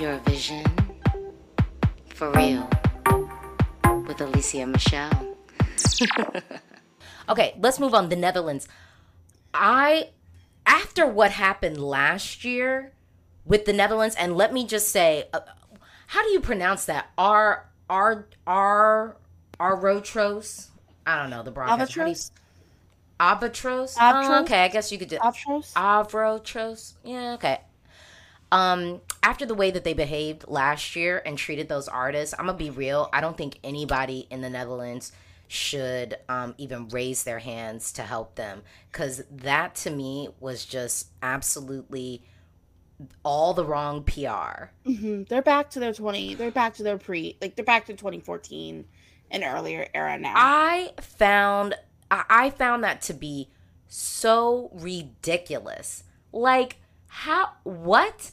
Eurovision for real with Alesia Michelle. okay, let's move on. The Netherlands. I, after what happened last year with the Netherlands, and let me just say, uh, how do you pronounce that? R R R R Rotros? I don't know the broadcast. Albatros. Albatros. Albatros? Oh, okay, I guess you could do Albatros? Avrotros. Yeah, okay. Um, after the way that they behaved last year and treated those artists, I'm gonna be real. I don't think anybody in the Netherlands should um, even raise their hands to help them because that to me was just absolutely all the wrong PR. hmm They're back to their 20. They're back to their pre, like, they're back to 2014 and earlier era now. I found I found that to be so ridiculous. Like how what?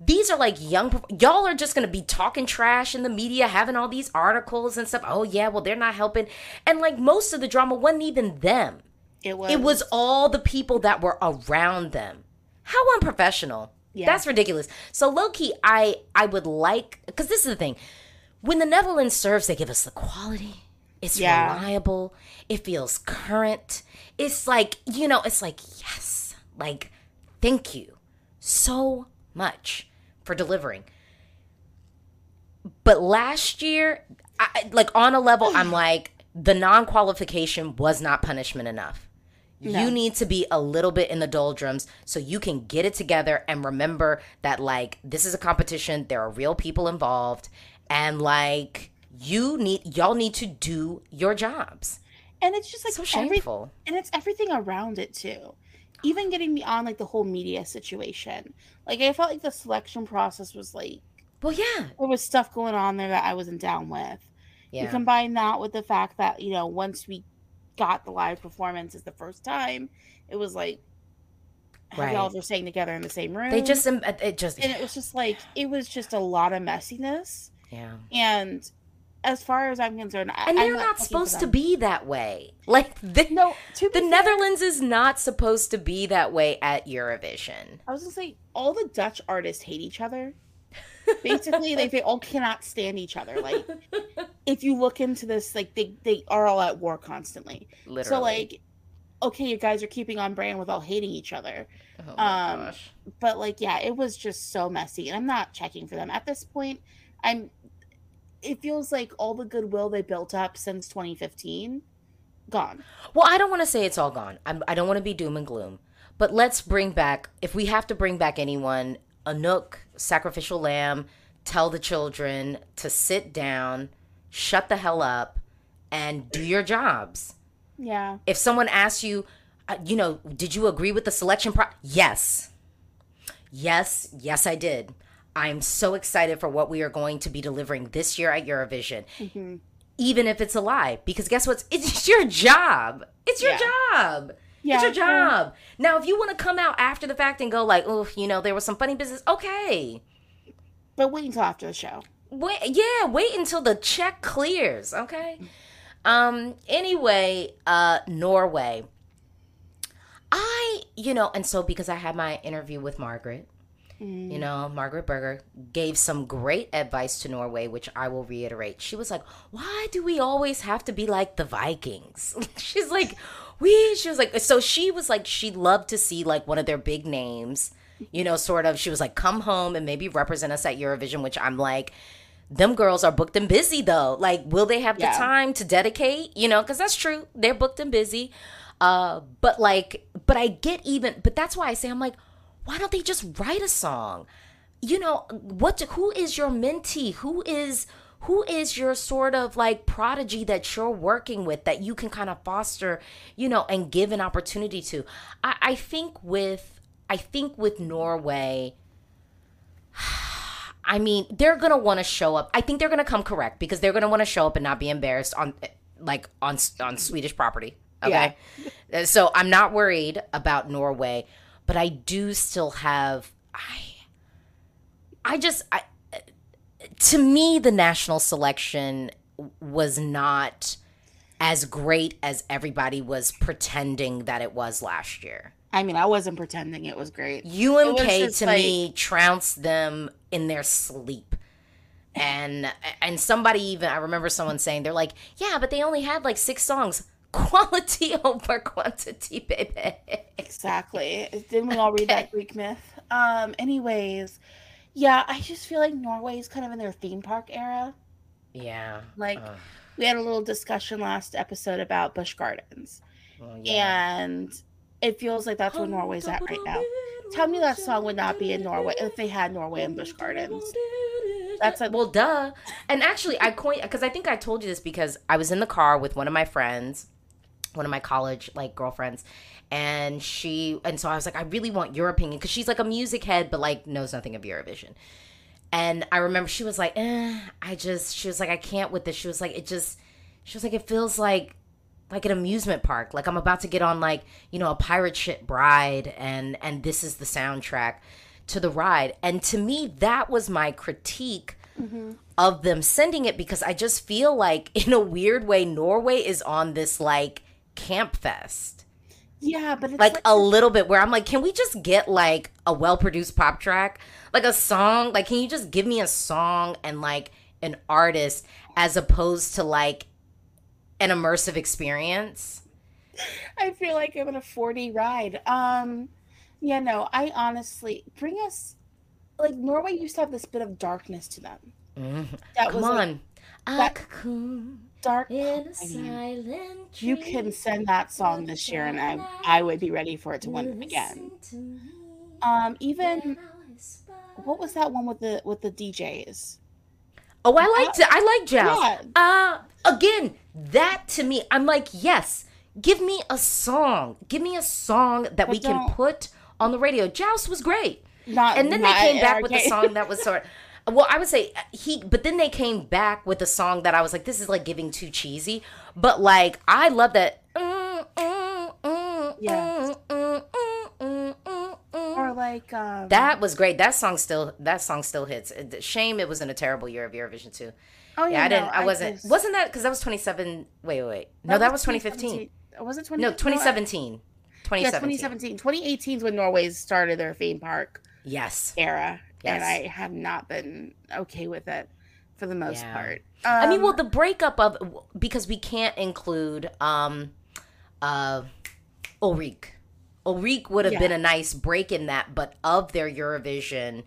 These are like young y'all are just going to be talking trash in the media having all these articles and stuff. Oh yeah, well they're not helping. And like most of the drama wasn't even them. it was. It was all the people that were around them. How unprofessional. Yeah. That's ridiculous. So low key, I I would like because this is the thing. When the Netherlands serves, they give us the quality. It's Yeah. reliable. It feels current. It's like you know. It's like yes. Like thank you so much for delivering. But last year, I, like on a level, I'm like the non-qualification was not punishment enough. You need to be a little bit in the doldrums so you can get it together and remember that like this is a competition, there are real people involved and like you need y'all need to do your jobs. and it's just like So every- shameful. and it's everything around it too. Even getting beyond like the whole media situation. Like I felt like the selection process was like Well, yeah. there was stuff going on there that I wasn't down with. Yeah. You combine that with the fact that, you know, once we got the live performances the first time, it was like how y'all were staying together in the same room. They just it just and it was just like it was just a lot of messiness. yeah. And as far as I'm concerned, I- And they're not for supposed to be that way. Like the, No, the fair, Netherlands is not supposed to be that way at Eurovision. I was gonna say all the Dutch artists hate each other. Basically, like they all cannot stand each other. Like if you look into this, like they they are all at war constantly. Literally. So like, okay, you guys are keeping on brand without hating each other. oh my um, gosh. But like, yeah, it was just so messy, and I'm not checking for them at this point. I'm. It feels like all the goodwill they built up since 2015, gone. Well, I don't want to say it's all gone. I'm, I don't want to be doom and gloom. But let's bring back, if we have to bring back anyone, Anouk, Sacrificial Lamb, tell the children to sit down, shut the hell up, and do your jobs. Yeah. If someone asks you, uh, you know, did you agree with the selection pro? Yes. Yes, yes, I did. I'm so excited for what we are going to be delivering this year at Eurovision. Mm-hmm. Even if it's a lie, because guess what? It's your job. It's your Yeah. job. Yeah, it's your job. Now, if you want to come out after the fact and go like, "Oh, you know, there was some funny business," okay. But wait until after the show. Wait, yeah, wait until the check clears, okay? Um anyway, uh Norway. I, you know, and so because I had my interview with Margaret, you know, Margaret Berger gave some great advice to Norway, which I will reiterate. She was like, "Why do we always have to be like the Vikings?" She's like, "We," she was like, so she was like, she loved to see like one of their big names, you know, sort of. She was like, "Come home and maybe represent us at Eurovision," which I'm like, them girls are booked and busy though. Like, will they have Yeah. the time to dedicate? You know, because that's true. They're booked and busy. Uh, but like, but I get even. But that's why I say I'm like, why don't they just write a song? You know, what? Who is your mentee? Who is who is your sort of like prodigy that you're working with that you can kind of foster, you know, and give an opportunity to? I, I think with I think with Norway. I mean, they're gonna want to show up. I think they're gonna come correct because they're gonna want to show up and not be embarrassed on, like on on Swedish property. Okay, Uh, so I'm not worried about Norway, but I do still have I. I just I. To me, the national selection was not as great as everybody was pretending that it was last year. I mean, I wasn't pretending it was great. UMK was to like- me trounced them in their sleep. And and somebody even I remember someone saying they're like, yeah, but they only had like six songs. Quality over quantity, baby. Exactly. Didn't we all read that Greek myth? Um, anyways, yeah, I just feel like Norway is kind of in their theme park era. Yeah. Like uh, we had a little discussion last episode about Busch Gardens. well, yeah. And it feels like that's where Norway's at right now. Tell me that song would not be in Norway if they had Norway and Busch Gardens. That's a well, duh. And actually, I coined because I think I told you this because I was in the car with one of my friends, one of my college like girlfriends, and she and so I was like, I really want your opinion because she's like a music head, but like knows nothing of Eurovision. And I remember she was like, eh, I just she was like, I can't with this. She was like, it just she was like, it feels like like an amusement park. Like I'm about to get on like, you know, a pirate ship ride and and this is the soundtrack to the ride. And to me that was my critique of them sending it because I just feel like in a weird way Norway is on this like camp fest. yeah, but it's Like like, a little bit where I'm like, can we just get like a well produced pop track? Like a song? Like can you just give me a song and like an artist as opposed to like an immersive experience? I feel like I'm in a 4D ride. Um, yeah, no, I honestly bring us like Norway used to have this bit of darkness to them. Mhm. That Come was on. A that- cocoon dark. in a silent you can send that song this year, and I I would be ready for it to win again. Um, even what was that one with the with the DJs? Oh, I liked it. I like jazz. Yeah. Uh again, that to me, I'm like, yes, give me a song. Give me a song that we can put on the radio. JOWST was great. Not And then they came back with a song that was sort well, I would say uh, he, but then they came back with a song that I was like, this is like giving too cheesy. But like, I love that. Mm, mm, mm, yes. or like um That was great. That song still, that song still hits. Uh, Shame it was in a terrible year of Eurovision too. Oh Yeah, I didn't. no, I wasn't. just- wasn't that because that was 27? Wait, wait, wait. No, that was 2015. Was it 20? No, I- 2017. Yeah, 2017. 2017. 2018 is when Norway started their theme park Yes. era, and I have not been okay with it for the most Yeah. part. I mean, Um, well, the breakup of because we can't include um, uh, Ulrikke. Ulrikke would have been a nice break in that, but of their Eurovision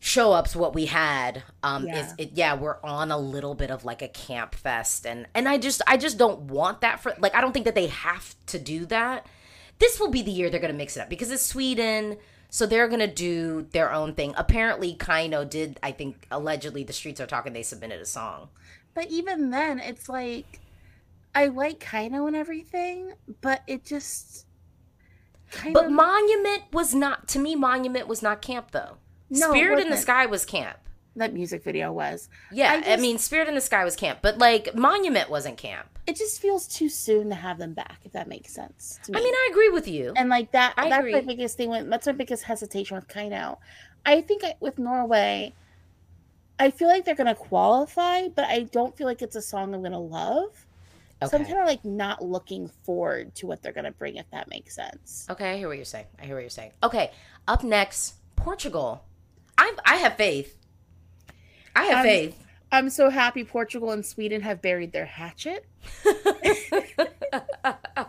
show ups, what we had um, is it. Yeah, we're on a little bit of like a camp fest, and and I just I just don't want that for like I don't think that they have to do that. This will be the year they're gonna mix it up because it's Sweden. So they're gonna do their own thing. Apparently, KEiiNO did. I think allegedly, the streets are talking. They submitted a song. but even then, it's like I like KEiiNO and everything, but it just kind But of Monument was not to me. Monument was not camp though. No, Spirit in the. Sky was camp. That music video was. Yeah, I I, mean, Spirit in the Sky was camp, but like Monument wasn't camp. It just feels too soon to have them back, if that makes sense. To me. I mean, I agree with you. and like that I that's my biggest thing with that's my biggest hesitation with KEiiNO. I think I, with Norway, I feel like they're gonna qualify, but I don't feel like it's a song I'm gonna love. Okay. So I'm kind of like not looking forward to what they're gonna bring, if that makes sense. Okay, I hear what you're saying. I hear what you're saying. Okay, up next, Portugal. I I have faith. I have Um, faith. I'm so happy Portugal and Sweden have buried their hatchet. I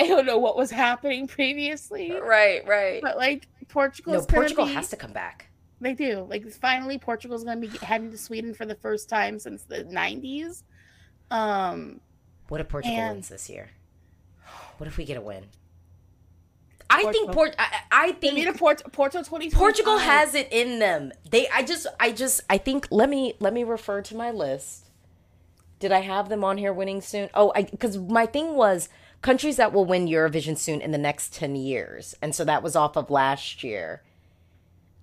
don't know what was happening previously, right, right. but like Portugal, No, Portugal has to come back. They do. Like finally, Portugal's going to be heading to Sweden for the first time since the '90s. Um, What if Portugal And- wins this year? What if we get a win? I think Port. I, I they need think a Port- Porto 20. Portugal has it in them. They. I just. I just. I think. Let me. Let me refer to my list. Did I have them on here winning soon? Oh, I because my thing was countries that will win Eurovision soon in the next ten years, and so that was off of last year.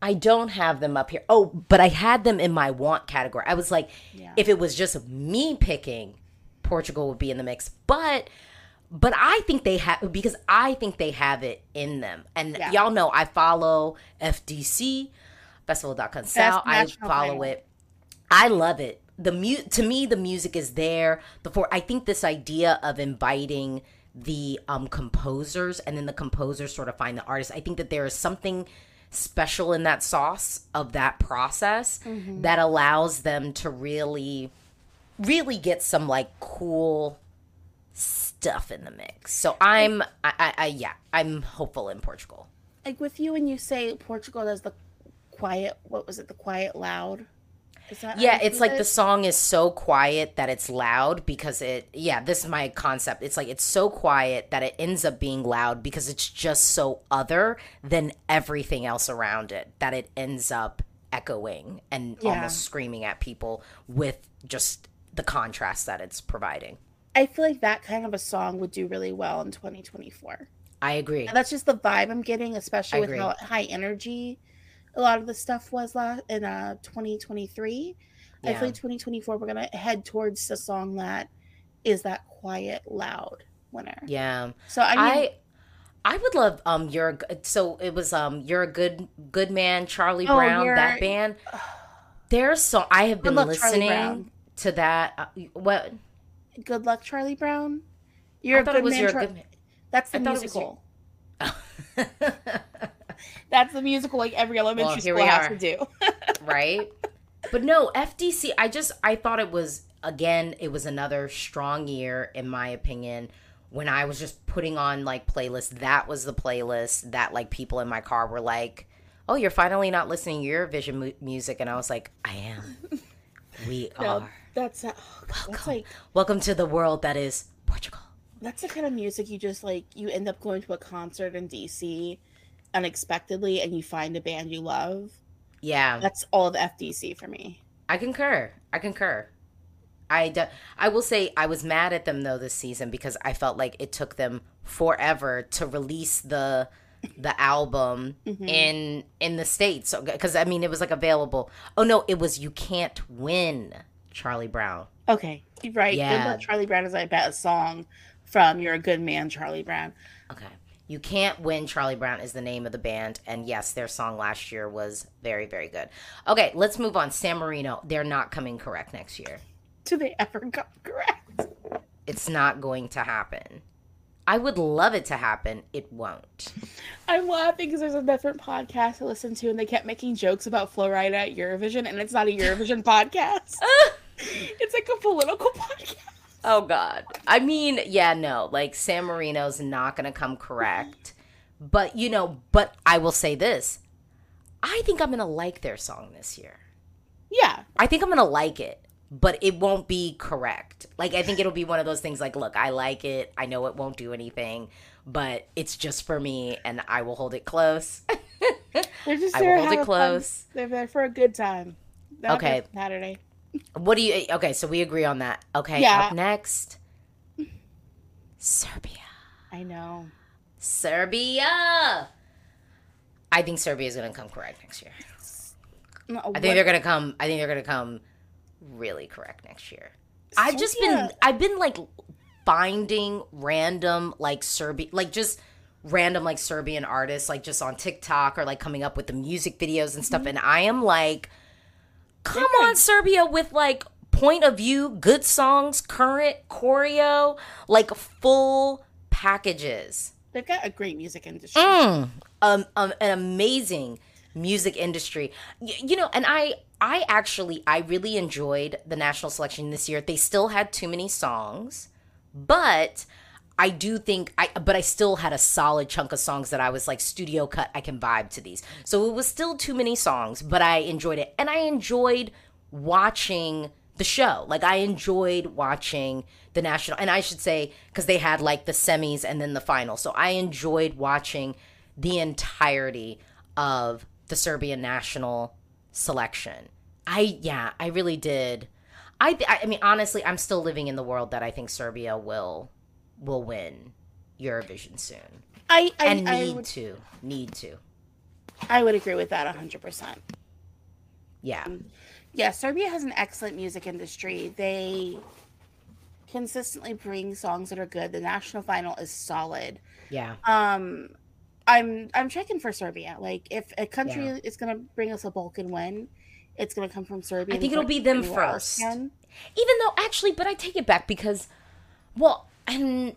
I don't have them up here. Oh, but I had them in my want category. I was like, Yeah. if it was just me picking, Portugal would be in the mix. But but I think they have because I think they have it in them. And Yeah. y'all know I follow FDC Festival da Canção. I follow it. I love it. The mu- to me the music is there. Before I think this idea of inviting the um, composers, and then the composers sort of find the artists. I think that there is something special in that sauce of that process that allows them to really, really get some like cool stuff in the mix. So I'm, I, I, I yeah, I'm hopeful in Portugal. Like with you, when you say Portugal does the quiet, what was it? The quiet loud. Is that Yeah, it's like it? the song is so quiet that it's loud because it yeah, this is my concept. It's like it's so quiet that it ends up being loud because it's just so other than everything else around it that it ends up echoing and Yeah. almost screaming at people with just the contrast that it's providing. I feel like that kind of a song would do really well in 2024. I agree. And that's just the vibe I'm getting, especially I with agree. how high energy a lot of the stuff was last in uh 2023. I Yeah. feel like 2024 we're gonna head towards a song that is that quiet, loud winner. Yeah. So I mean, I I would love um you're so it was um you're a good good man Charlie Oh, Brown that band. There's so I have been listening to that. Uh, what good luck, Charlie Brown. You're I a good man. your Char- good man. That's the I your- musical. That's the musical like every elementary Well, school has to do. right? But no, FDC. I just I thought it was again. It was another strong year in my opinion. When I was just putting on like playlists, that was the playlist that like people in my car were like, "Oh, you're finally not listening to Eurovision mu- music," and I was like, "I am. We No, are. That's oh, God, that's like Welcome to the world that is Portugal." that's the kind of music you just like you end up going to a concert in DC unexpectedly and you find a band you love. Yeah, That's all of FDC for me. I concur. I concur. I do, I will say I was mad at them though this season because I felt like it took them forever to release the the album mm-hmm. in in the states because I mean it was like available. Oh no, it was you can't win Charlie Brown. Okay, you're right. Good Luck Charlie Brown is I bet a song from You're a Good Man, Charlie Brown. Okay. You Can't Win Charlie Brown is the name of the band. And yes, their song last year was very, very good. Okay, let's move on. San Marino, they're not coming correct next year. Do they ever come correct? It's not going to happen. I would love it to happen. It won't. I'm laughing because there's a different podcast I listened to and they kept making jokes about Florida at Eurovision and it's not a Eurovision podcast. it's like a political podcast. Oh God. I mean, yeah, no. Like San Marino's not gonna come correct. But you know, but I will say this. I think I'm gonna like their song this year. Yeah. I think I'm gonna like it, but it won't be correct. Like I think it'll be one of those things like, look, I like it. I know it won't do anything, but it's just for me and I will hold it close. They're just I there will hold it a fun- close. They're there for a good time. Not Okay. Saturday. What do you Okay, so we agree on that. Okay, Yeah. up next. Serbia. I know. Serbia. I think Serbia is going to come correct next year. No, I think they're going to come. I think they're going to come really correct next year. I've just been. I've been like finding random like Serbian, like just random like Serbian artists, like just on TikTok or like coming up with the music videos and stuff. Mm-hmm. And I am like, come They're on, Serbia, with like point of view, good songs, current choreo, like full packages. They've got a great music industry. Mm, um, um, an amazing music industry. Y- you know, and I, I actually, I really enjoyed the national selection this year. They still had too many songs, but I do think I, but I still had a solid chunk of songs that I was like studio cut. I can vibe to these, so it was still too many songs, but I enjoyed it, and I enjoyed watching the show. Like I enjoyed watching the national, and I should say because they had like the semis and then the final. So I enjoyed watching the entirety of the Serbian national selection. I yeah, I really did. I I mean honestly, I'm still living in the world that I think Serbia will will win Eurovision soon. I I, And I, need would, to. Need to. I would agree with that 100%. Yeah. Yeah, Serbia has an excellent music industry. They consistently bring songs that are good. The national final is solid. Yeah. Um I'm I'm checking for Serbia. Like if a country Yeah. is going to bring us a Balkan win, it's going to come from Serbia. I think it'll be them first. Even though actually, but I take it back because well, and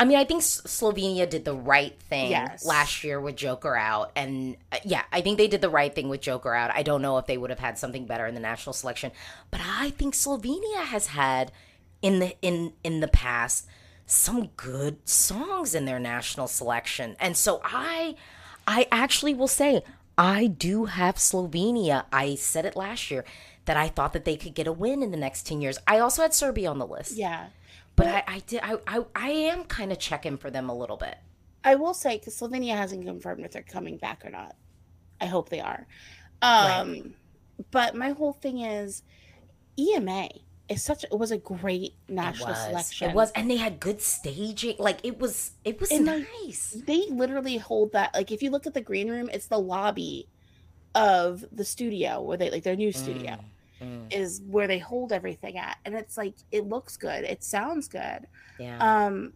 I mean, I think Slovenia did the right thing Yes. last year with Joker out, and uh, yeah, I think they did the right thing with Joker out. I don't know if they would have had something better in the national selection, but I think Slovenia has had in the in in the past some good songs in their national selection, and so I I actually will say I do have Slovenia. I said it last year that I thought that they could get a win in the next ten years. I also had Serbia on the list. Yeah. But I, I did I, I I am kind of checking for them a little bit. I will say because Slovenia hasn't confirmed if they're coming back or not. I hope they are. Um, But my whole thing is EMA is such it was a great national it selection. It was, and they had good staging. Like it was, it was And, nice. They literally hold that like if you look at the green room, it's the lobby of the studio where they like their new studio Mm, is where they hold everything at, and it's like it looks good, it sounds good. yeah, Um,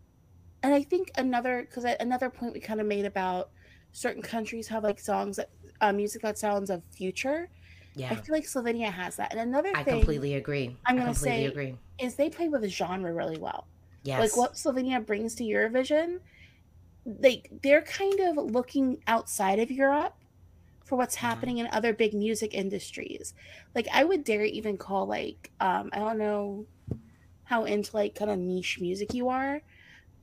and I think another because another point we kind of made about certain countries have like songs that uh, music that sounds of future. Yeah. I feel like Slovenia has that. And another I completely agree. I'm gonna say- agree. is they play with a genre really well. Yes. Like what Slovenia brings to Eurovision, they they're kind of looking outside of Europe for what's Mm-hmm. happening in other big music industries. Like I would dare even call like um I don't know how into like kind of niche music you are,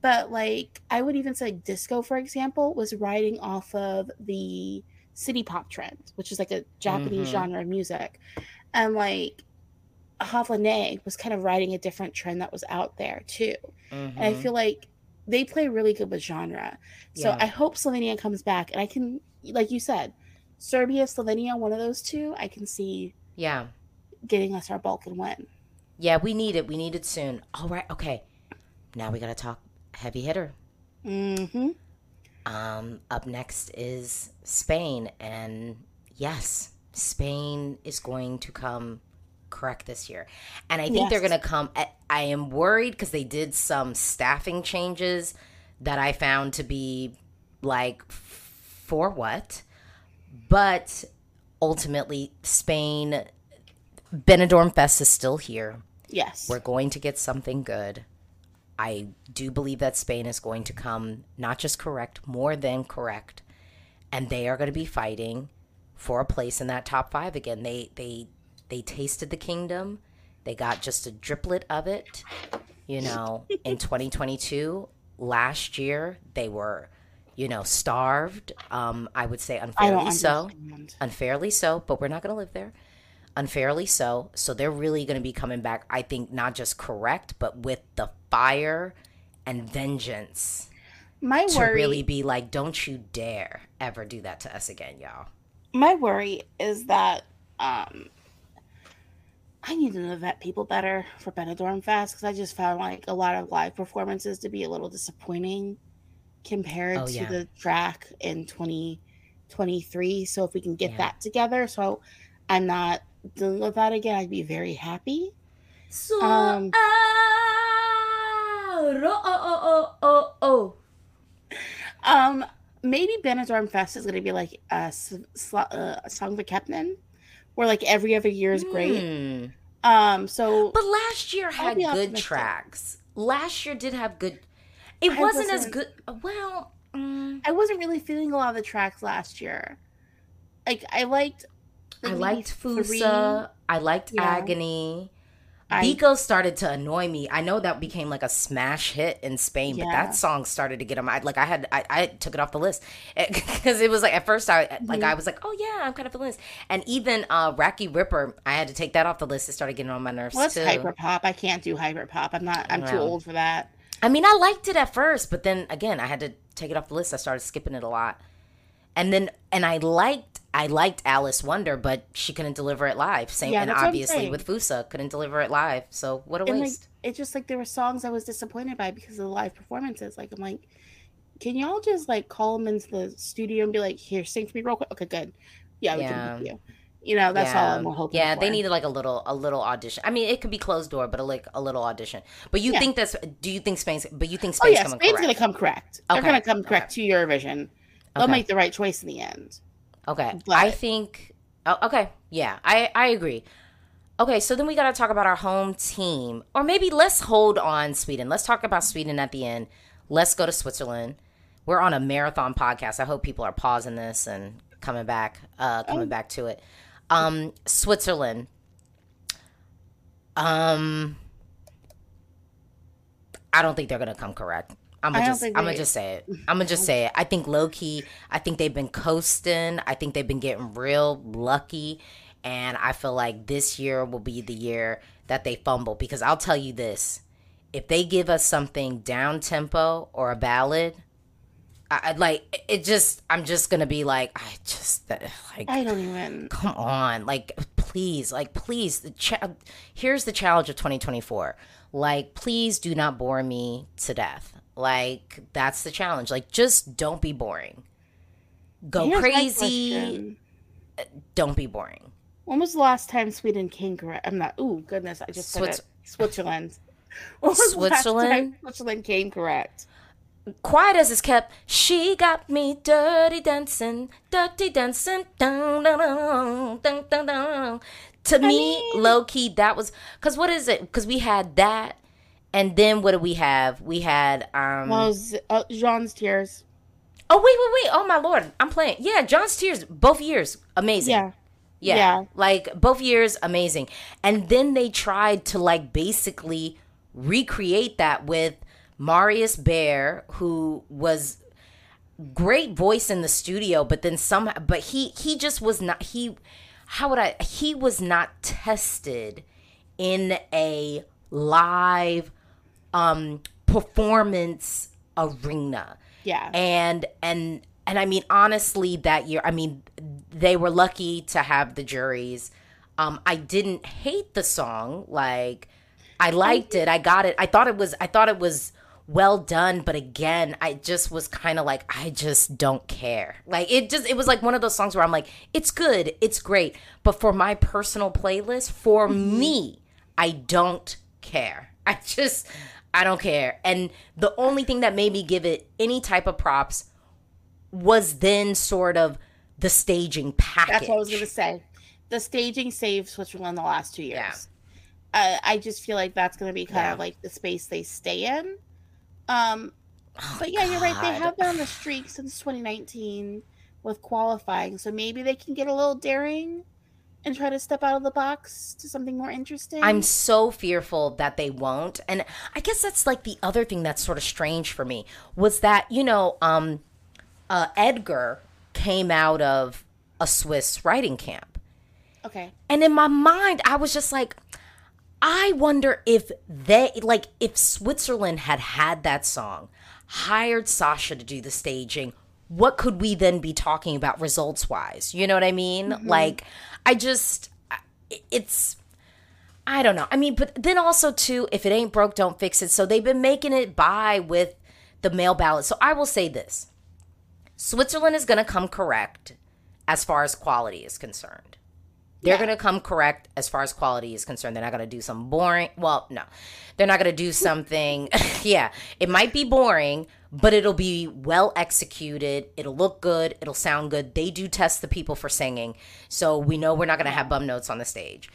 but like I would even say disco for example was riding off of the city pop trend, which is like a Japanese Mhm. genre of music. And like Havana was kind of riding a different trend that was out there too. And I Mhm. feel like they play really good with genre. So Yeah. I hope Slovenia comes back. And I can, like you said, Serbia, Slovenia, one of those two, I can see yeah, getting us our Balkan win. yeah. We need it. We need it soon. All right. Okay. Now we gotta talk heavy hitter. Mm-hmm. Um, up next is Spain, and yes, Spain is going to come correct this year, and I think they're going to come. At, I am worried because they did some staffing changes that I found to be like for what, but ultimately Spain. Benidorm Fest is still here. Yes. We're going to get something good. I do believe that Spain is going to come not just correct, more than correct, and they are going to be fighting for a place in that top five again. They they they tasted the kingdom. They got just a driplet of it, you know, in 2022. Last year, they were, you know, starved. Um, I would say unfairly so unfairly so, but we're not going to live there. Unfairly so. So they're really going to be coming back, I think, not just correct, but with the fire and vengeance My to worry, really be like, don't you dare ever do that to us again, y'all. my worry is that um, I need to know vet people better for Benidorm Fest because I just found like a lot of live performances to be a little disappointing compared Oh, to yeah. the track in 2023. So if we can get Yeah. that together, so I'm not dealing with that again, I'd be very happy. So, Um, oh, oh, oh, oh, Um, maybe Benidorm Fest is going to be like a, sl- uh, a song for Kepnin, where like every other year is great. Hmm. Um, so But last year had good tracks. Last year did have good. It I wasn't as wasn't- good. Well, mm, I wasn't really feeling a lot of the tracks last year. Like I liked. I liked three. Fusa. I liked Yeah. Agoney. I- Vicco started to annoy me. I know that became like a smash hit in Spain, but that song started to get on my like I had I, I took it off the list because it was like at first I like Mm-hmm. I was like oh yeah I'm kind of feeling this and even uh Rakky Ripper I had to take that off the list. It started getting on my nerves Well, that's hyper pop. I can't do hyper pop. I'm not. I'm too old for that. I mean, I liked it at first, but then again, I had to take it off the list. I started skipping it a lot, and then and I liked I liked Alice Wonder, but she couldn't deliver it live. Same Yeah, and that's what I'm obviously with Fusa couldn't deliver it live. So what a And like, waste. it's just like there were songs I was disappointed by because of the live performances. Like I'm like, can y'all just like call them into the studio and be like, here, sing for me real quick? Okay, good. Yeah, we Yeah. can you. You know, that's all I'm hoping. Yeah, for. they needed like a little a little audition. I mean, it could be closed door, but a, like a little audition. But you Yeah. think that's? Do you think Spain's? But you think spain's, Oh yeah, coming Spain's correct? gonna come correct. They're gonna come okay. correct to Eurovision. They'll Okay. make the right choice in the end. Okay. But- I think oh, okay. Yeah, I I agree. Okay, so then we got to talk about our home team. Or maybe let's hold on Sweden. Let's talk about Sweden at the end. Let's go to Switzerland. We're on a marathon podcast. I hope people are pausing this and coming back, uh, coming Oh. back to it. Um, Switzerland. Um, I don't think they're gonna come correct. I'm gonna just, I'm gonna just say it. I'm gonna just say it. I think low key. I think they've been coasting. I think they've been getting real lucky, and I feel like this year will be the year that they fumble. Because I'll tell you this: if they give us something down tempo or a ballad, I, like it. Just I'm just gonna be like, I just uh, like I don't even. come on like please like please the cha- here's the challenge of 2024 like please do not bore me to death like that's the challenge like just don't be boring go Here's crazy uh, don't be boring When was the last time Sweden came correct? I'm not. Ooh, goodness! I just said it. Switzerland. When was the last time Switzerland? Switzerland came correct. Quiet as it's kept she got me dirty dancing dirty dancing dun, dun, dun, dun, dun, dun. to me mean- low key that was because what is it because we had that and then what do we have we had um Well, uh, Gjon's tears. Oh wait, wait, wait! Oh my lord, I'm playing. Yeah, Gjon's Tears, both years, amazing. Yeah. yeah, yeah. like both years, amazing. And then they tried to like basically recreate that with Marius Bear, who was great voice in the studio, but then some, but he he just was not he. How would I? He was not tested in a live um performance arena Yeah. and and and I mean honestly that year I mean they were lucky to have the juries um I didn't hate the song like I liked it I got it I thought it was I thought it was well done but again I just was kind of like I just don't care like it just it was like one of those songs where I'm like it's good it's great but for my personal playlist for me I don't care I just I don't care and the only thing that made me give it any type of props was then sort of the staging package. That's what I was gonna say. The staging saved Switzerland the last two years. Uh, I just feel like that's gonna be kind Yeah. of like the space they stay in. Um, but yeah, you're right. They have been on the streak since 2019 with qualifying, so maybe they can get a little daring and try to step out of the box to something more interesting. I'm so fearful that they won't. And I guess that's like the other thing that's sort of strange for me was that, you know, um uh Edgar came out of a Swiss writing camp. okay. And in my mind, I was just like, I wonder if they, like, if Switzerland had had that song, hired Sacha to do the staging, what could we then be talking about results wise? You know what I mean? Mm-hmm. Like, I just, it's, I don't know. I mean, but then also, too, if it ain't broke, don't fix it. So they've been making it by with the mail ballot. So I will say this Switzerland is going to come correct as far as quality is concerned. They're Yeah. going to come correct as far as quality is concerned. They're not going to do some boring. Well, no, they're not going to do something. yeah, it might be boring, but it'll be well executed. It'll look good. It'll sound good. They do test the people for singing, so we know we're not going to have bum notes on the stage.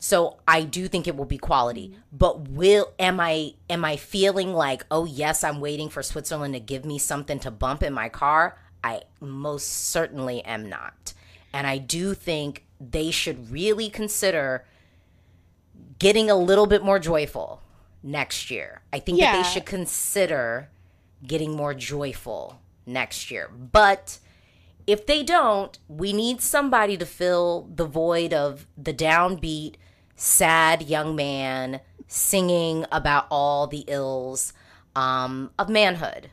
So I do think it will be quality. But will am I am I feeling like, oh yes, I'm waiting for Switzerland to give me something to bump in my car? I most certainly am not. And I do think they should really consider getting a little bit more joyful next year. I think that they should consider getting more joyful next year. But if they don't, we need somebody to fill the void of the downbeat, sad young man singing about all the ills um, of manhood.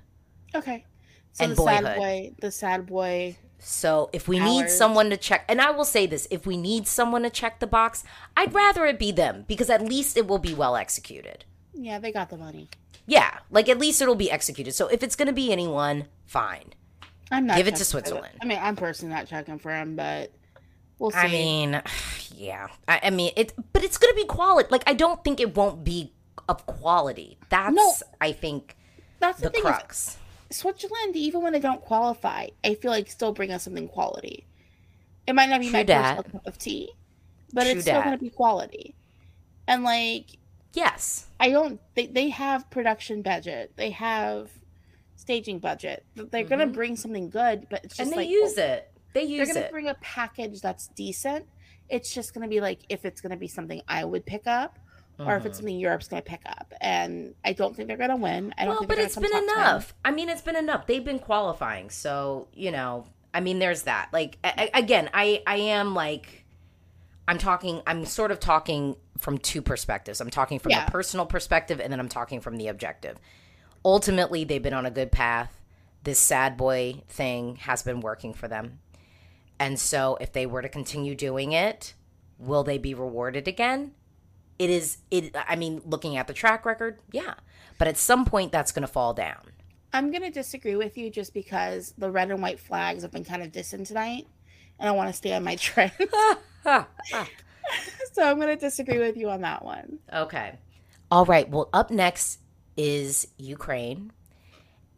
Okay. So And the sad boy, the sad boy. So if we need someone to check, and I will say this, if we need someone to check the box, I'd rather it be them because at least it will be well executed. Yeah, they got the money. Yeah, like at least it'll be executed. So if it's going to be anyone, fine. I'm not Give it to. Switzerland. I mean, I'm personally not checking for him, but we'll see. I mean, yeah. I, I mean, it, but it's going to be quality. Like I don't think it won't be of quality. That's No. I think that's the, the thing. is, crux. Switzerland, even when they don't qualify, I feel like still bring us something quality. It might not be True my dat. personal cup of tea, but True it's still dat. to be quality. And like, Yes. I don't. They they have production budget. They have staging budget. They're gonna Mhm. bring something good, but it's just and they like use it. They they're gonna it. bring a package that's decent. It's just gonna be like if it's gonna be something I would pick up, or if it's Mhm. something Europe's gonna pick up. And I don't think they're gonna win. I don't well, but it's been come 10. enough. I mean, it's been enough. They've been qualifying, so you know. I mean, there's that. Like a- again, I I am like, I'm talking. I'm sort of talking from two perspectives. I'm talking from Yeah. the personal perspective, and then I'm talking from the objective. Ultimately, they've been on a good path. This sad boy thing has been working for them, and so if they were to continue doing it, will they be rewarded again? It is. It. I mean, looking at the track record, yeah. But at some point, that's going to fall down. I'm gonna disagree with you just because the red and white flags have been kind of dissing tonight, and I want to stay on my trend. so I'm gonna disagree with you on that one. okay. All right. Well, up next is Ukraine.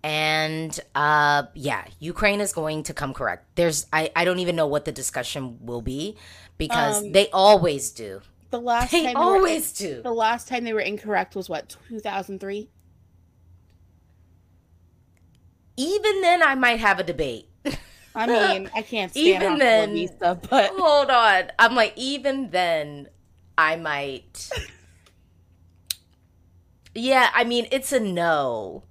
And uh yeah, Ukraine is going to come correct. There's I I don't even know what the discussion will be because Um, they always do. The last They time they were always do. the last time they were incorrect was what 2003. Even then I might have a debate. I mean, I can't stand Even then- Lisa, but Hold on. I'm like even then I might Yeah, I mean it's a no.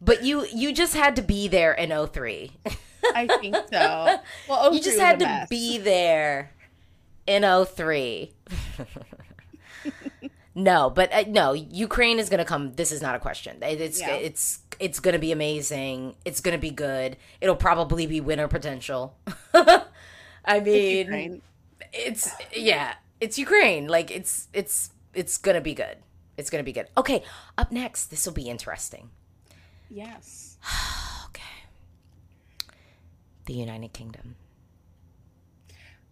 But you you just had to be there in 03. I think so. Well, oh you 03 just had to mess. be there in 03. no, but uh, no, Ukraine is going to come. This is not a question. It- It's Yeah. it's it's going to be amazing. It's going to be good. It'll probably be winner potential. I mean, Ukraine. it's yeah, it's Ukraine. Like it's it's it's going to be good. It's going to be good. Okay, up next, this will be interesting. Yes. Okay. The United Kingdom.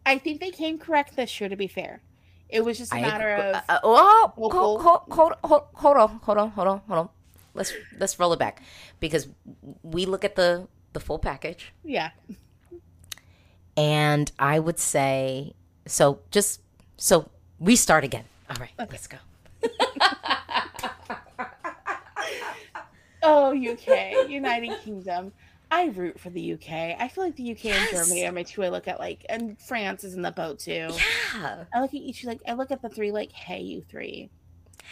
I think they came correct this year. To be fair, it was just a matter agree- of uh, uh, oh, hold, hold, hold, hold, hold on, hold on, hold on, hold on. Let's let's roll it back because we look at the the full package, yeah. and I would say so. Just so we start again. All right, let's go. Oh, UK, United Kingdom. I root for the UK. I feel like the UK Yes. and Germany are my two. I look at like, and France is in the boat too. Yeah. I look at each like I look at the three like, hey, you three,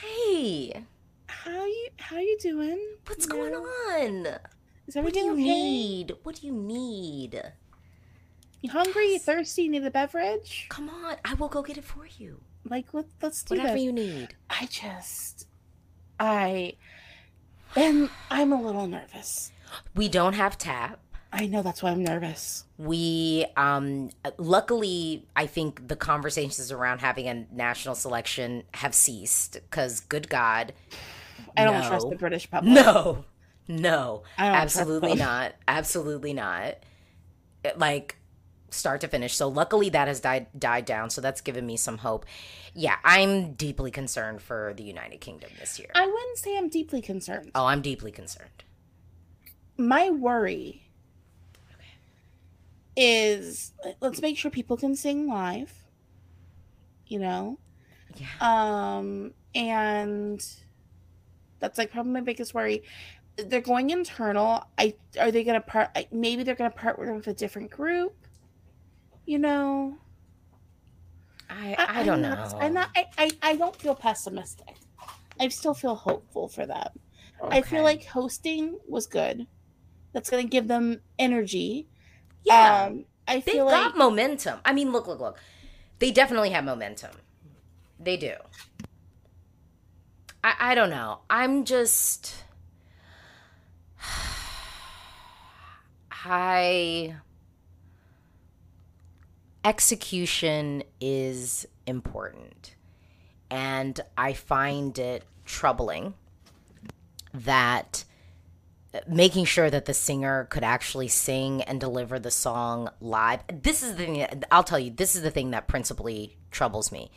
Hey, how you how you doing? what's You going know? on? Is What do you okay? need? What do you need? You hungry? You thirsty? You need a beverage? Come on, I will go get it for you. Like let let's do Whatever this. you need. I just, I, and I'm a little nervous. We don't have tap. I know that's why I'm nervous. we um luckily i think the conversations around having a national selection have ceased because good god I don't no. trust the British public. no no absolutely not absolutely not like start to finish so luckily that has died died down so that's given me some hope yeah i'm deeply concerned for the united kingdom this year I wouldn't say I'm deeply concerned. oh i'm deeply concerned My worry is let's make sure people can sing live. You know, yeah um, and that's like probably my biggest worry. They're going internal. I are they gonna part? Maybe they're gonna partner with a different group. You know, i i, don't I'm know not- I'm not. I, I I don't feel pessimistic. I still feel hopeful for them. I feel like hosting was good. That's gonna give them energy. yeah Um, I They've feel got like momentum. I mean, look, look, look. They definitely have momentum. They do. I, I don't know. I'm just. I. Execution is important. And I find it troubling that making sure that the singer could actually sing and deliver the song live. This is the thing that, I'll tell you, this is the thing that principally troubles me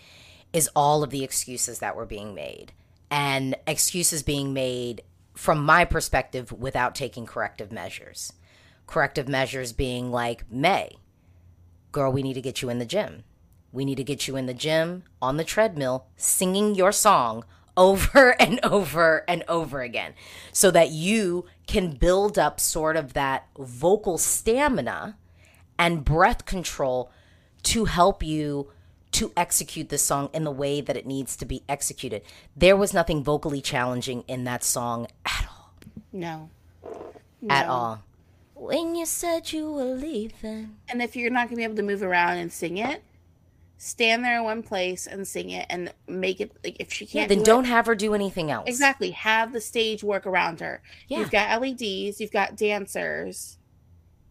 is all of the excuses that were being made and excuses being made from my perspective without taking corrective measures. Corrective measures being like, Mae, girl, we need to get you in the gym. We need to get you in the gym on the treadmill singing your song over and over and over again so that you can build up sort of that vocal stamina and breath control to help you to execute the song in the way that it needs to be executed. There was nothing vocally challenging in that song at all. No. At all. When you said you were leaving. And if you're not gonna be able to move around and sing it, stand there in one place and sing it and make it like if she can't then do don't have her do anything else. exactly have the stage work around her. Yeah. You've got LEDs, you've got dancers.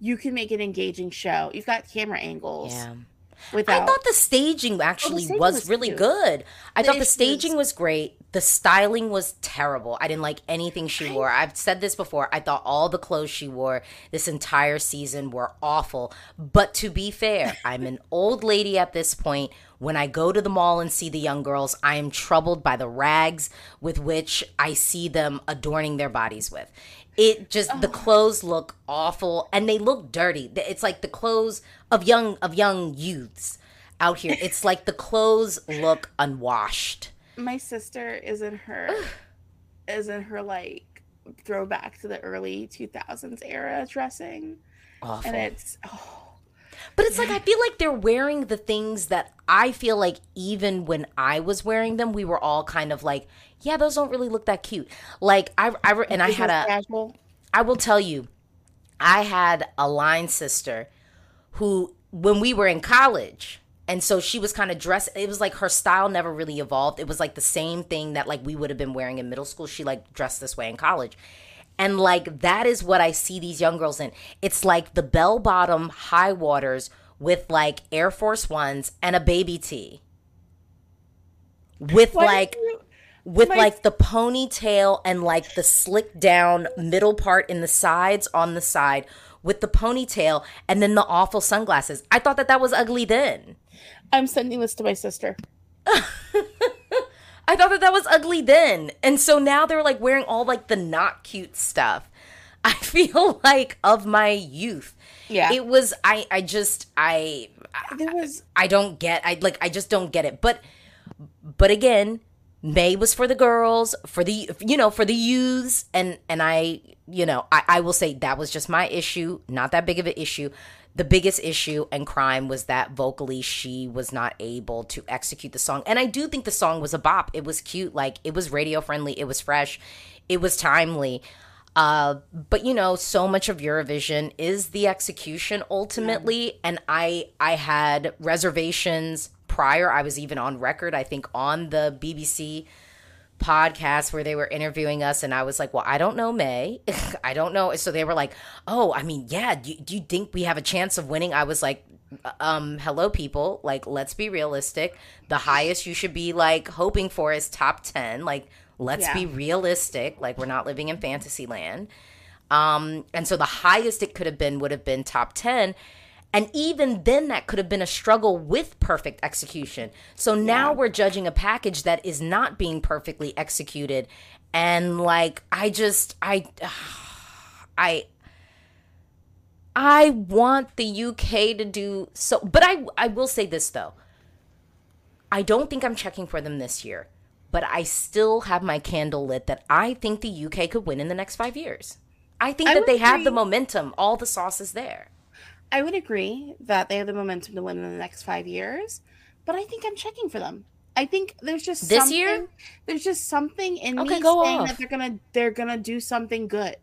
You can make an engaging show. You've got camera angles. Yeah. Without I thought the staging oh, actually staging was, was really cute. good. I The thought the staging is- was great. The styling was terrible. I didn't like anything she wore. I've said this before. I thought all the clothes she wore this entire season were awful. But to be fair, I'm an old lady at this point. When I go to the mall and see the young girls, I am troubled by the rags with which I see them adorning their bodies with. It just the oh. clothes look awful and they look dirty. It's like the clothes of young of young youths out here. It's like the clothes look unwashed. My sister is in her is in her like throwback to the early 2000s era dressing Awful. and it's oh But it's like I feel like they're wearing the things that I feel like even when I was wearing them, we were all kind of like, yeah, those don't really look that cute. Like I, I and I had a, casual I will tell you, I had a line sister who, when we were in college, and so she was kind of dressed. It was like her style never really evolved. It was like the same thing that like we would have been wearing in middle school. She like dressed this way in college. And like that is what I see these young girls in. It's like the bell bottom high waters with like Air Force Ones and a baby tee. With Why like you- with My- like the ponytail and like the slick down middle part in the sides on the side with the ponytail and then the awful sunglasses. I thought that that was ugly then. I'm sending this to my sister I thought that that was ugly then. And so now they're like wearing all like the not cute stuff. I feel like of my youth. Yeah. It was I I just I there was I don't get I like I just don't get it. But but again, Mae was for the girls, for the you know, for the youths and and I, you know, I I will say that was just my issue, not that big of an issue. The biggest issue and crime was that vocally she was not able to execute the song. And I do think the song was a bop. It was cute, like it was radio friendly, it was fresh, it was timely. Uh, but you know, so much of Eurovision is the execution ultimately, and I I had reservations prior. I was even on record, I think, on the BBC podcast where they were interviewing us, and I was like, "Well, I don't know, Mae. I don't know." So they were like, "Oh, I mean, yeah. Do, do you think we have a chance of winning?" I was like, um hello people like let's be realistic the highest you should be like hoping for is top 10 like let's Yeah. be realistic like we're not living in fantasy land um and so the highest it could have been would have been top 10 and even then that could have been a struggle with perfect execution so now we're judging a package that is not being perfectly executed and like i just i i I want the UK to do so, but I I will say this though. I don't think I'm checking for them this year, but I still have my candle lit that I think the UK could win in the next 5 years. I think I that they have the momentum, all the sauce is there. I would agree that they have the momentum to win in the next five years, but I think I'm checking for them. I think there's just This something, year? There's just something in Okay, me saying off. that they're gonna they're gonna do something good.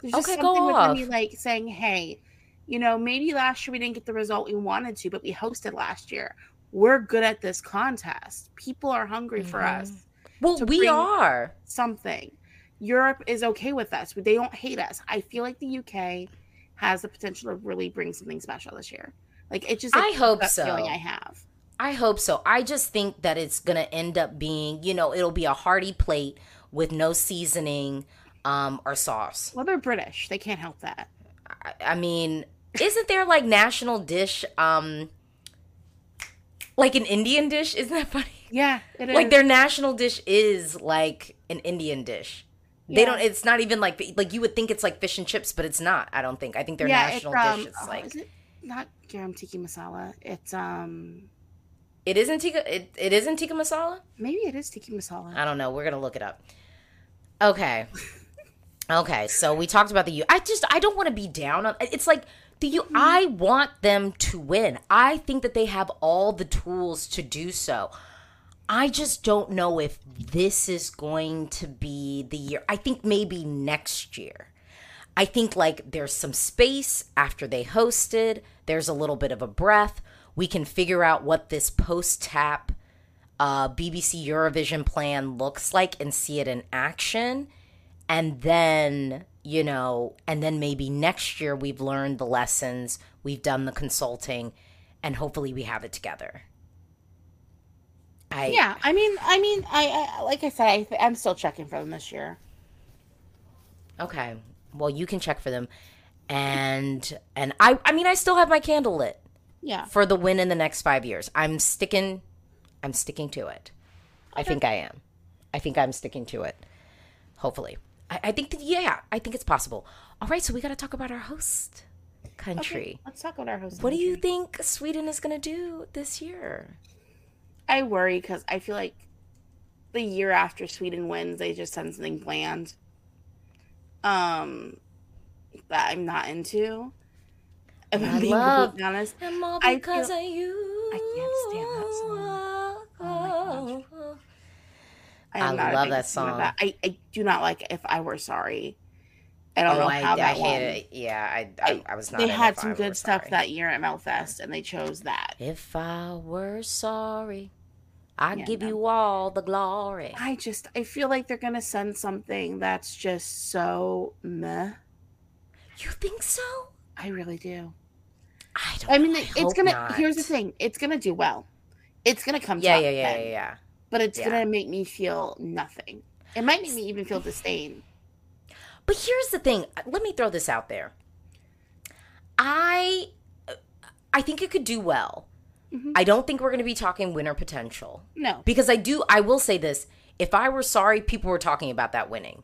There's just Okay, something within me like saying, "Hey, you know, maybe last year we didn't get the result we wanted to, but we hosted last year. We're good at this contest. People are hungry for Mhm. us. Well, we are. Something. Europe is okay with us. They don't hate us. I feel like the UK has the potential to really bring something special this year. Like it's just I hope so. feeling I have. I hope so. I just think that it's going to end up being, you know, it'll be a hearty plate with no seasoning um or sauce. Well, they're British. They can't help that. I, I mean, isn't there like national dish um like an Indian dish? Isn't that funny? Yeah, it is. Like their national dish is like an Indian dish. They don't it's not even like like you would think it's like fish and chips, but it's not. I don't think. I think their yeah, national it's, um, dish is oh, like is it not garam tiki masala? It's um It isn't tikka. It, it isn't tikka masala. Maybe it is tiki masala. I don't know. We're gonna look it up. Okay. okay. So we talked about the U. I just I don't want to be down on. It's like the U. I want them to win. I think that they have all the tools to do so. I just don't know if this is going to be the year. I think maybe next year. I think like there's some space after they hosted. There's a little bit of a breath. We can figure out what this post tap uh, BBC Eurovision plan looks like and see it in action. And then, you know, and then maybe next year we've learned the lessons, we've done the consulting, and hopefully we have it together. I, yeah, I mean, I mean, I, I like I said, I, I'm still checking for them this year. Okay. Well, you can check for them. And and I I mean I still have my candle lit Yeah, for the win in the next 5 years. I'm sticking I'm sticking to it. I think I am. I think I'm sticking to it. Hopefully. I, I think that yeah, I think it's possible. All right, so we got to talk about our host country. let's talk about our host. What do you think Sweden is going to do this year? I worry because I feel like the year after Sweden wins, they just send something bland. Um, that I'm not into. If I I'm being love- completely honest, And all I feel- of you. I can't stand that song. Oh my I, I not love that song. that. I, I do not like if I were sorry. I don't Oh, know how I that hate won. it. Yeah, I, I, I- I was not. They had some good stuff sorry. that year at Melfest, and they chose that. If I were sorry, I'd Yeah, give no. you all the glory. I just I feel like they're gonna send something that's just so meh. You think so? I really do. I don't. I mean, know. it's gonna. not. Here's the thing: it's gonna do well. It's gonna come. Yeah, yeah, yeah, 10, yeah, yeah. But it's Yeah. gonna make me feel nothing. It might make me even feel disdain. But here's the thing. Uh, let me throw this out there. I, uh, I think it could do well. Mhm. I don't think we're going to be talking winner potential No, because I do. I will say this: if I were sorry, people were talking about that winning.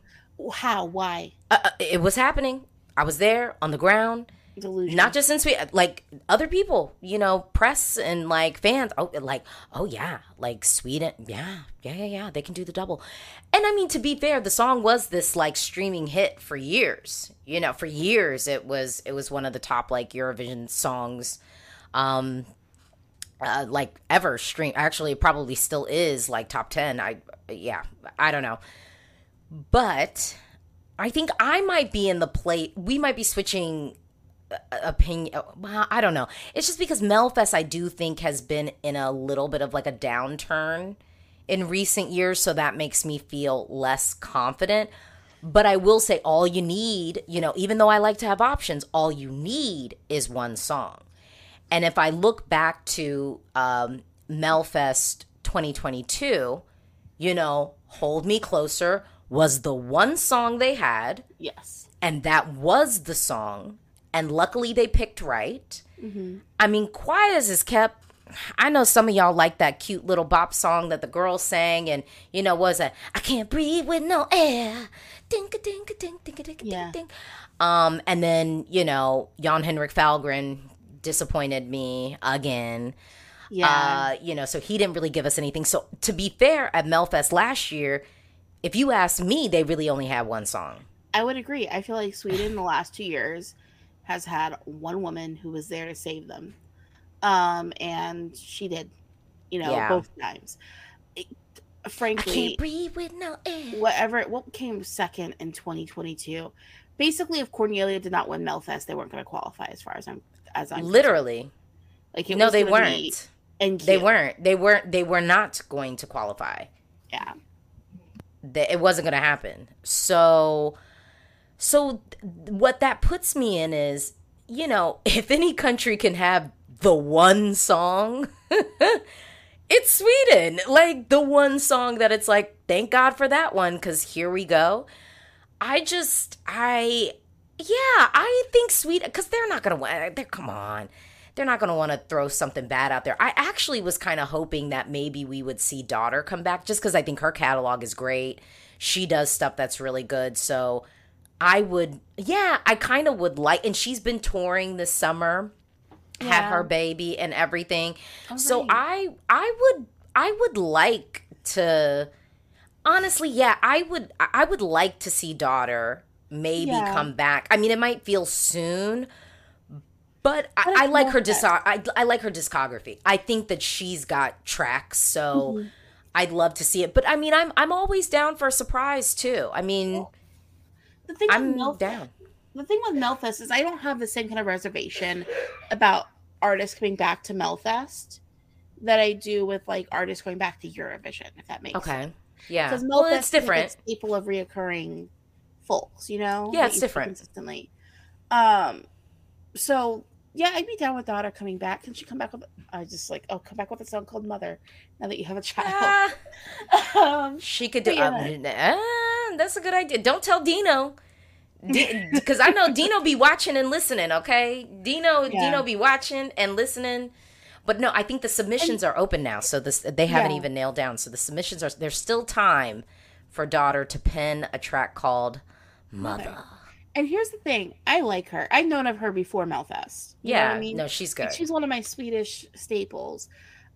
how? Why? Uh, uh, it was happening. I was there on the ground. Delusion. not just in Sweden, like other people, you know, press and like fans. Oh, like, oh yeah, like Sweden, yeah, yeah, yeah, yeah, they can do the double. And I mean, to be fair, the song was this like streaming hit for years. You know, for years it was it was one of the top like Eurovision songs, um, uh, like ever stream. Actually, probably still is like top ten. I yeah, I don't know, but I think I might be in the plate. We might be switching opinion well, i don't know it's just because melfest i do think has been in a little bit of like a downturn in recent years so that makes me feel less confident but i will say all you need you know even though i like to have options all you need is one song and if i look back to um, melfest 2022 you know hold me closer was the one song they had yes. and that was the song and luckily they picked right Mm-hmm. i mean quiet as is kept i know some of y'all like that cute little bop song that the girls sang and you know was a i can't breathe with no air ding a ding a ding ding a ding a Yeah. ding ding um and then you know Jon Henrik Fjällgren disappointed me again Yeah. uh, you know, so he didn't really give us anything. So to be fair, at Melfest last year, if you ask me, they really only had one song. I would agree. I feel like Sweden the last two years has had one woman who was there to save them. Um, and she did, you know, Yeah. both times. It, I frankly, can't breathe with no whatever what came second in 2022 basically if cornelia did not win melfest they weren't going to qualify as far as i'm as i'm Literally, concerned. like it no, they weren't. and They weren't. They weren't. They were not going to qualify. yeah That it wasn't going to happen. So, so what that puts me in is, you know, if any country can have the one song, it's Sweden. Like the one song that it's like, thank God for that one, because here we go. I just, I, yeah, I think sweet because they're not gonna win. They're come on, they're not gonna want to throw something bad out there. I actually was kind of hoping that maybe we would see Dotter come back, just because I think her catalog is great. She does stuff that's really good, so I would, yeah, I kind of would like, and she's been touring this summer had her baby and everything. Oh, so. I I would I would like to honestly, yeah, I would I would like to see Dotter maybe Yeah. come back. I mean, it might feel soon, but I, But I it's like her not dis- I, I like her discography. I think that she's got tracks, so Mm-hmm. I'd love to see it. But I mean, I'm I'm always down for a surprise too. I mean, the thing I'm with Melf- down. the thing with Melfest is I don't have the same kind of reservation about artists coming back to Melfest that I do with like artists going back to Eurovision, if that makes sense. Okay, yeah, Because well, Melfest it's different. A staple of reoccurring folks, you know. Yeah, it's different. consistently. Um, so yeah, I'd be down with Dotter coming back. Can she come back with? I just like oh, come back with a song called Mother. Now that you have a child, Ah, um, she could do. But um, ah, that's a good idea. Don't tell Dino. Because I know Dino be watching and listening. Okay, Dino, Yeah. Dino be watching and listening. But no, I think the submissions are open now, so this they haven't Yeah. even nailed down. So the submissions are there's still time for Dotter to pen a track called Mother. and here's the thing: I like her. I've known of her before Melfest. You know what Yeah, I mean, no, she's good. She's one of my Swedish staples.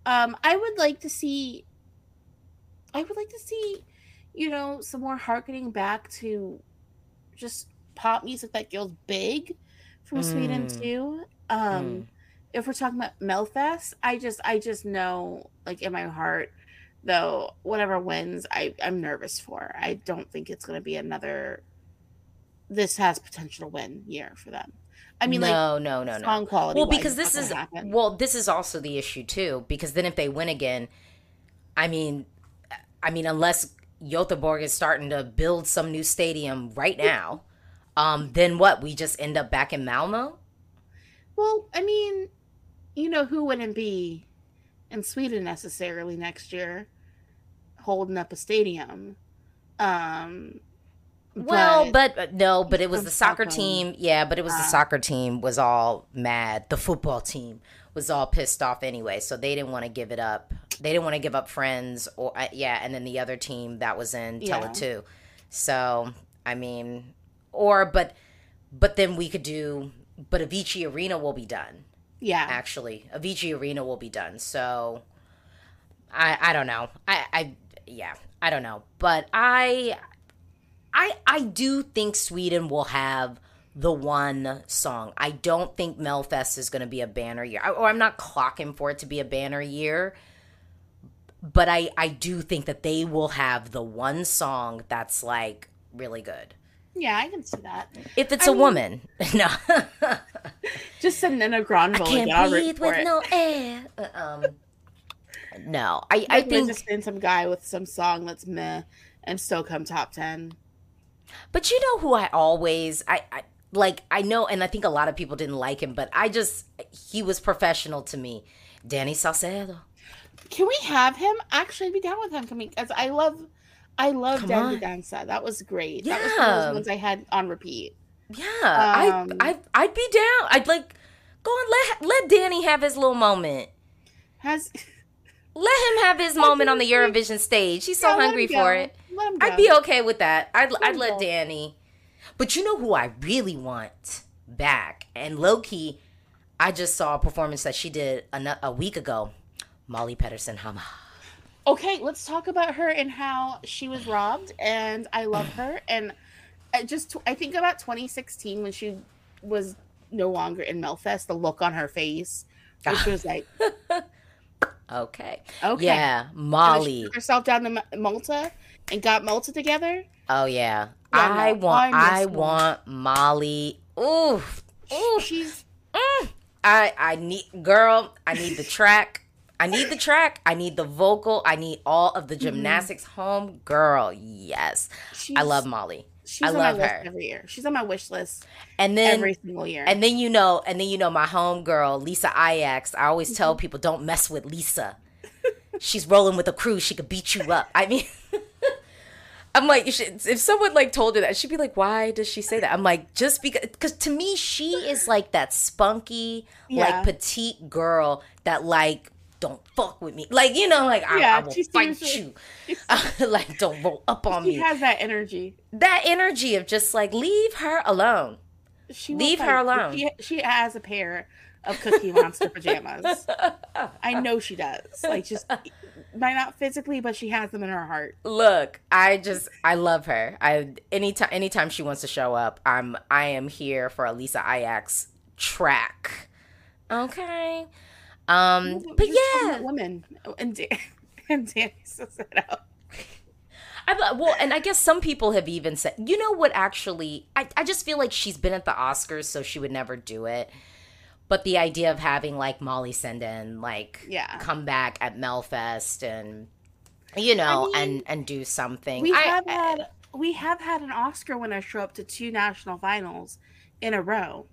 Um, I would like to see. I would like to see, you know, some more harkening back to just pop music that feels big from Sweden Mm. too. Um, Mm. if we're talking about Melfest, I just, I just know, like in my heart, though, whatever wins, I, I'm nervous for. I don't think it's going to be another. This has potential to win year for them. I mean, like no, no, no, no. song quality. well because this is happen. well this is also the issue too because then if they win again i mean i mean unless Göteborg is starting to build some new stadium right now um then what we just end up back in malmo Well, I mean, you know who wouldn't be in Sweden necessarily next year holding up a stadium. Um well but uh, no but it was the soccer team. Yeah but it was the Ah. soccer team was all mad. The football team was all pissed off anyway so they didn't want to give it up. They didn't want to give up friends or uh, yeah and then the other team that was in Yeah. Tele2 so i mean or but but then we could do but avicii arena will be done. Yeah. actually avicii arena will be done so i i don't know. I i yeah i don't know. But i i i do think sweden will have the one song i don't think melfest is going to be a banner year I- or i'm not clocking for it to be a banner year but i i do think that they will have the one song that's like really good Yeah, I can see that. if it's I a mean- woman no Just send in a Grande I can't breathe with it. no air. Uh, Um, no, I, I think, just send some guy with some song that's meh and still come top ten. But you know who I always, I, I like, I know, and I think a lot of people didn't like him, but I just, he was professional to me. Danny Saucedo. Can we have him? Actually, I'd be down with him coming because I love, I love Come Dandy on. Danza. That was great. That was one of Yeah. those ones I had on repeat. Yeah, I, Um, I, I'd be down. I'd like go and let let Danny have his little moment. Has Let him have his moment on the Eurovision stage. He's so Yeah, hungry for it. Let I'd be okay with that. I'd I'd let. Danny. But you know who I really want back? And low key, I just saw a performance that she did a, a week ago. Molly Pettersson Hammar. Okay, let's talk about her and how she was robbed, and I love her. And I just, I think about 2016 when she was no longer in Melfest, the look on her face, which was like, Okay. okay. Yeah, Molly. herself down to Malta and got Malta together. Oh yeah. Yeah, I no, want I I want Molly. Oof. Oof. She's Mm. I I need girl. I need the track. I need the track. I need the vocal. I need all of the gymnastics. Home girl. Yes, she's I love Molly. She's I on love her. every year. She's on my wish list And then every single year. and then you know and then you know my home girl Lisa Ajax. I always Mm-hmm. tell people don't mess with Lisa. She's rolling with a crew. She could beat you up. I mean. I'm like, should- if someone like told her that, she'd be like, "Why does she say that?" I'm like, just because, because to me, she is like that spunky, Yeah. like petite girl that like don't fuck with me, like you know, like I, Yeah, I will fight you, like don't roll up on she me. She has that energy. that energy of just like leave her alone. She Leave her alone. She, she has a pair of Cookie Monster pajamas. I know she does. Like just might not physically, but she has them in her heart. Look, I just I love her. I anytime anytime she wants to show up, I'm I am here for a Lisa Ajax track. Okay. Um but yeah. about women and Dan- and Danny Saucedo. I, well, and I guess some people have even said, you know what, actually, I, I just feel like she's been at the Oscars, so she would never do it. But the idea of having like Molly Sandén like Yeah. come back at Melfest and you know I and mean, and do something. We I- have I- had we have had an Oscar winner show up to two national finals in a row.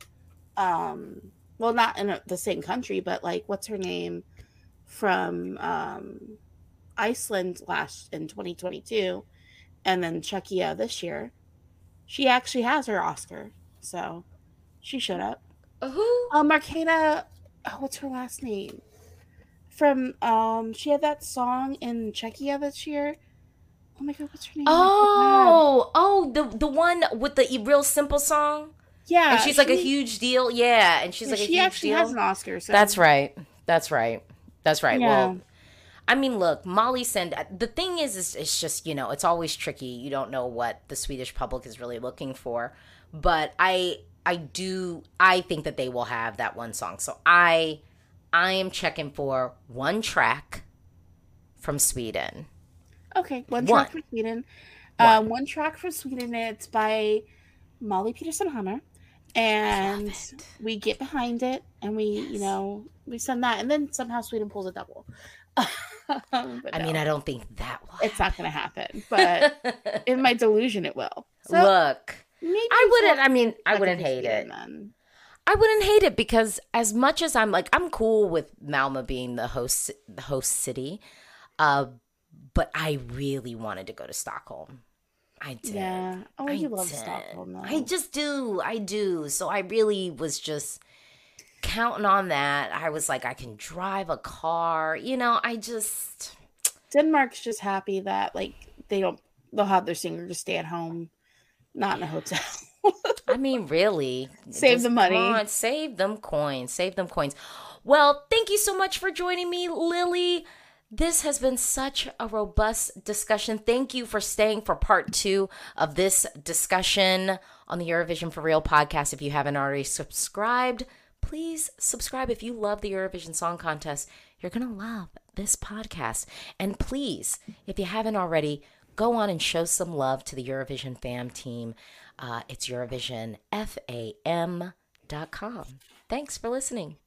Um, well, not in a, the same country, but like what's her name from um, Iceland last in 2022, and then Czechia this year. She actually has her Oscar, so she showed up. Who? Uh, Marketa, oh, what's her last name? From um, she had that song in Czechia this year. Oh my god, what's her name? Oh, oh, the the one with the real simple song, yeah, and she's like a huge deal. Yeah, and she's yeah, like a she huge actually deal. has an Oscar. So That's right. That's right. That's right. Yeah. Well, I mean, look, Molly send the thing is, is it's just you know, it's always tricky. You don't know what the Swedish public is really looking for, but I I do I think that they will have that one song. So I I am checking for one track from Sweden. Okay, one One. track from Sweden. One. Um, one track from Sweden. It's by Molly Pettersson Hammar, and we get behind it, and we, you know, we send that, and then somehow Sweden pulls a double. Um, I mean, I don't think that will. it's not going to happen, but in my delusion, it will. So look, maybe I wouldn't. I mean, I wouldn't hate it. Then. I wouldn't hate it because as much as I'm like I'm cool with Malmo being the host the host city, uh, but I really wanted to go to Stockholm. I did. Yeah. Oh, I you love. Stockholm, though. I just do. I do. So I really was just counting on that. I was like, I can drive a car. You know, I just. Denmark's just happy that like they don't they'll have their singer just stay at home, not in a hotel. I mean, really. Save Just the money. come on, save them coins. Save them coins. Well, thank you so much for joining me, Lilli. This has been such a robust discussion. Thank you for staying for part two of this discussion on the Eurovision for Real podcast. If you haven't already subscribed, please subscribe. If you love the Eurovision Song Contest, you're going to love this podcast. And please, if you haven't already, go on and show some love to the Eurovision fam team. Uh, it's EurovisionFam.com. Thanks for listening.